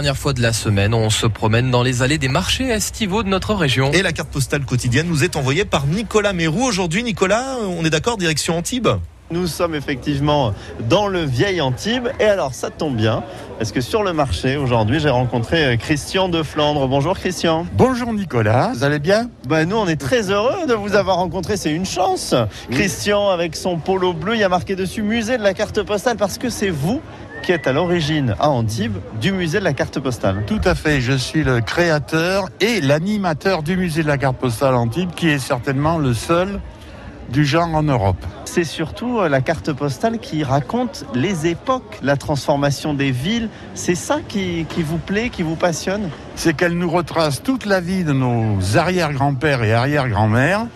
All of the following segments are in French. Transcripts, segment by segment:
dernière fois de la semaine, on se promène dans les allées des marchés estivaux de notre région. Et la carte postale quotidienne nous est envoyée par Nicolas Mérou. Aujourd'hui, Nicolas, on est d'accord, direction Antibes nous sommes effectivement dans le vieil Antibes. Et alors, ça tombe bien, parce que sur le marché, aujourd'hui, j'ai rencontré euh, Christian de Flandre. Bonjour Christian. Bonjour Nicolas, vous allez bien? Bah, Nous, on est très heureux de vous avoir rencontré, c'est une chance. Christian, avec son polo bleu, il y a marqué dessus musée de la carte postale, parce que c'est vous qui êtes à l'origine à Antibes du musée de la carte postale. Tout à fait, je suis le créateur et l'animateur du musée de la carte postale Antibes, qui est certainement le seul du genre en Europe. C'est surtout euh, la carte postale qui raconte les époques, la transformation des villes. C'est ça qui, vous plaît, qui vous passionne? C'est qu'elle nous retrace toute la vie de nos arrière-grands-pères et arrière-grand-mères.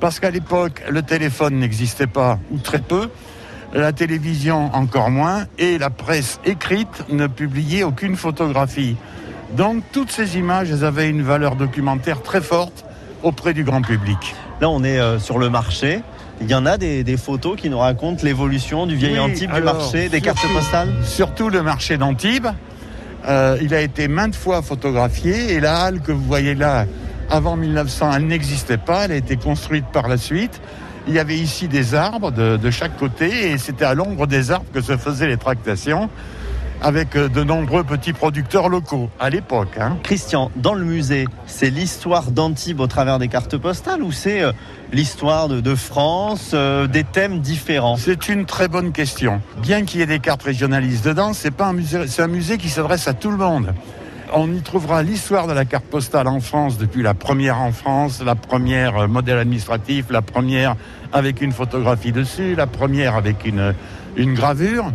Parce qu'à l'époque, le téléphone n'existait pas, ou très peu, la télévision encore moins, et la presse écrite ne publiait aucune photographie. Donc toutes ces images elles avaient une valeur documentaire très forte auprès du grand public. Là, on est euh, sur le marché. Il y en a des, photos qui nous racontent l'évolution du vieil Antibes, du marché, des cartes postales Surtout le marché d'Antibes. Euh, il a été maintes fois photographié et la halle que vous voyez là, avant 1900, elle n'existait pas. Elle a été construite par la suite. Il y avait ici des arbres de, de chaque côté et c'était à l'ombre des arbres que se faisaient les tractations avec euh, de nombreux petits producteurs locaux à l'époque. Hein. Christian, dans le musée, c'est l'histoire d'Antibes au travers des cartes postales ou c'est euh, l'histoire de, France, euh, des thèmes différents? C'est une très bonne question. Bien qu'il y ait des cartes régionalistes dedans, c'est pas un musée, c'est un musée qui s'adresse à tout le monde. On y trouvera l'histoire de la carte postale en France depuis la première en France, la première modèle administratif, la première avec une photographie dessus, la première avec une, gravure.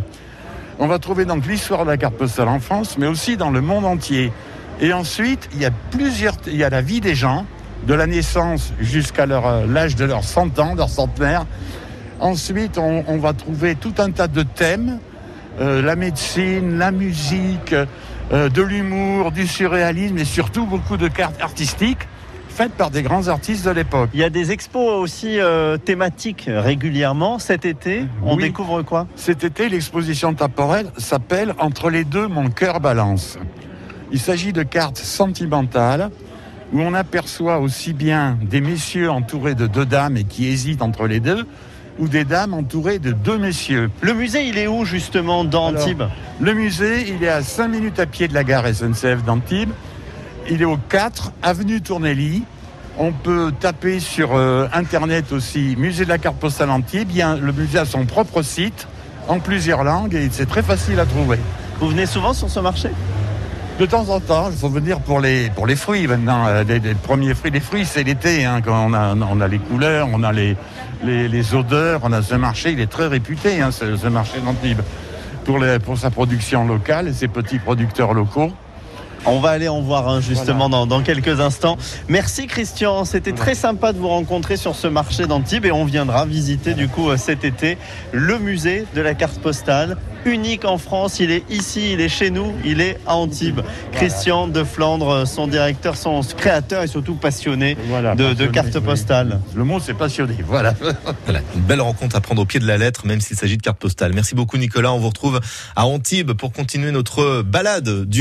On va trouver donc l'histoire de la carte postale en France, mais aussi dans le monde entier. Et ensuite, il y a plusieurs, il y a la vie des gens, de la naissance jusqu'à euh, l'âge de leurs 100 ans, leur centenaire. Ensuite, on, va trouver tout un tas de thèmes, euh, la médecine, la musique, euh, de l'humour, du surréalisme et surtout beaucoup de cartes artistiques faites par des grands artistes de l'époque. Il y a des expos aussi euh, thématiques régulièrement. Cet été, on découvre quoi? Cet été, l'exposition temporelle s'appelle Entre les deux, mon cœur balance. Il s'agit de cartes sentimentales où on aperçoit aussi bien des messieurs entourés de deux dames et qui hésitent entre les deux, ou des dames entourées de deux messieurs. Le musée, il est où justement d'Antibes Le musée, il est à 5 minutes à pied de la gare SNCF d'Antibes. Il est au 4 avenue Tournelli. On peut taper sur euh, internet aussi musée de la carte postale Antibes. Bien, le musée a son propre site en plusieurs langues et c'est très facile à trouver. Vous venez souvent sur ce marché? De temps en temps, il faut venir pour les, pour les fruits maintenant. Euh, les, premiers fruits, les fruits, c'est l'été. Hein, quand on a, on a les couleurs, on a les, les, odeurs. On a ce marché, il est très réputé, hein, ce, ce, marché d'Antibes, pour, pour sa production locale et ses petits producteurs locaux. On va aller en voir un justement dans, quelques instants. Merci Christian, c'était très sympa de vous rencontrer sur ce marché d'Antibes et on viendra visiter du coup euh, cet été le musée de la carte postale unique en France. Il est ici, il est chez nous, il est à Antibes. Christian de Flandre, euh, son directeur, son créateur et surtout passionné de, cartes postales. Le mot c'est passionné, voilà. voilà. Une belle rencontre à prendre au pied de la lettre, même s'il s'agit de cartes postales. Merci beaucoup Nicolas, on vous retrouve à Antibes pour continuer notre balade du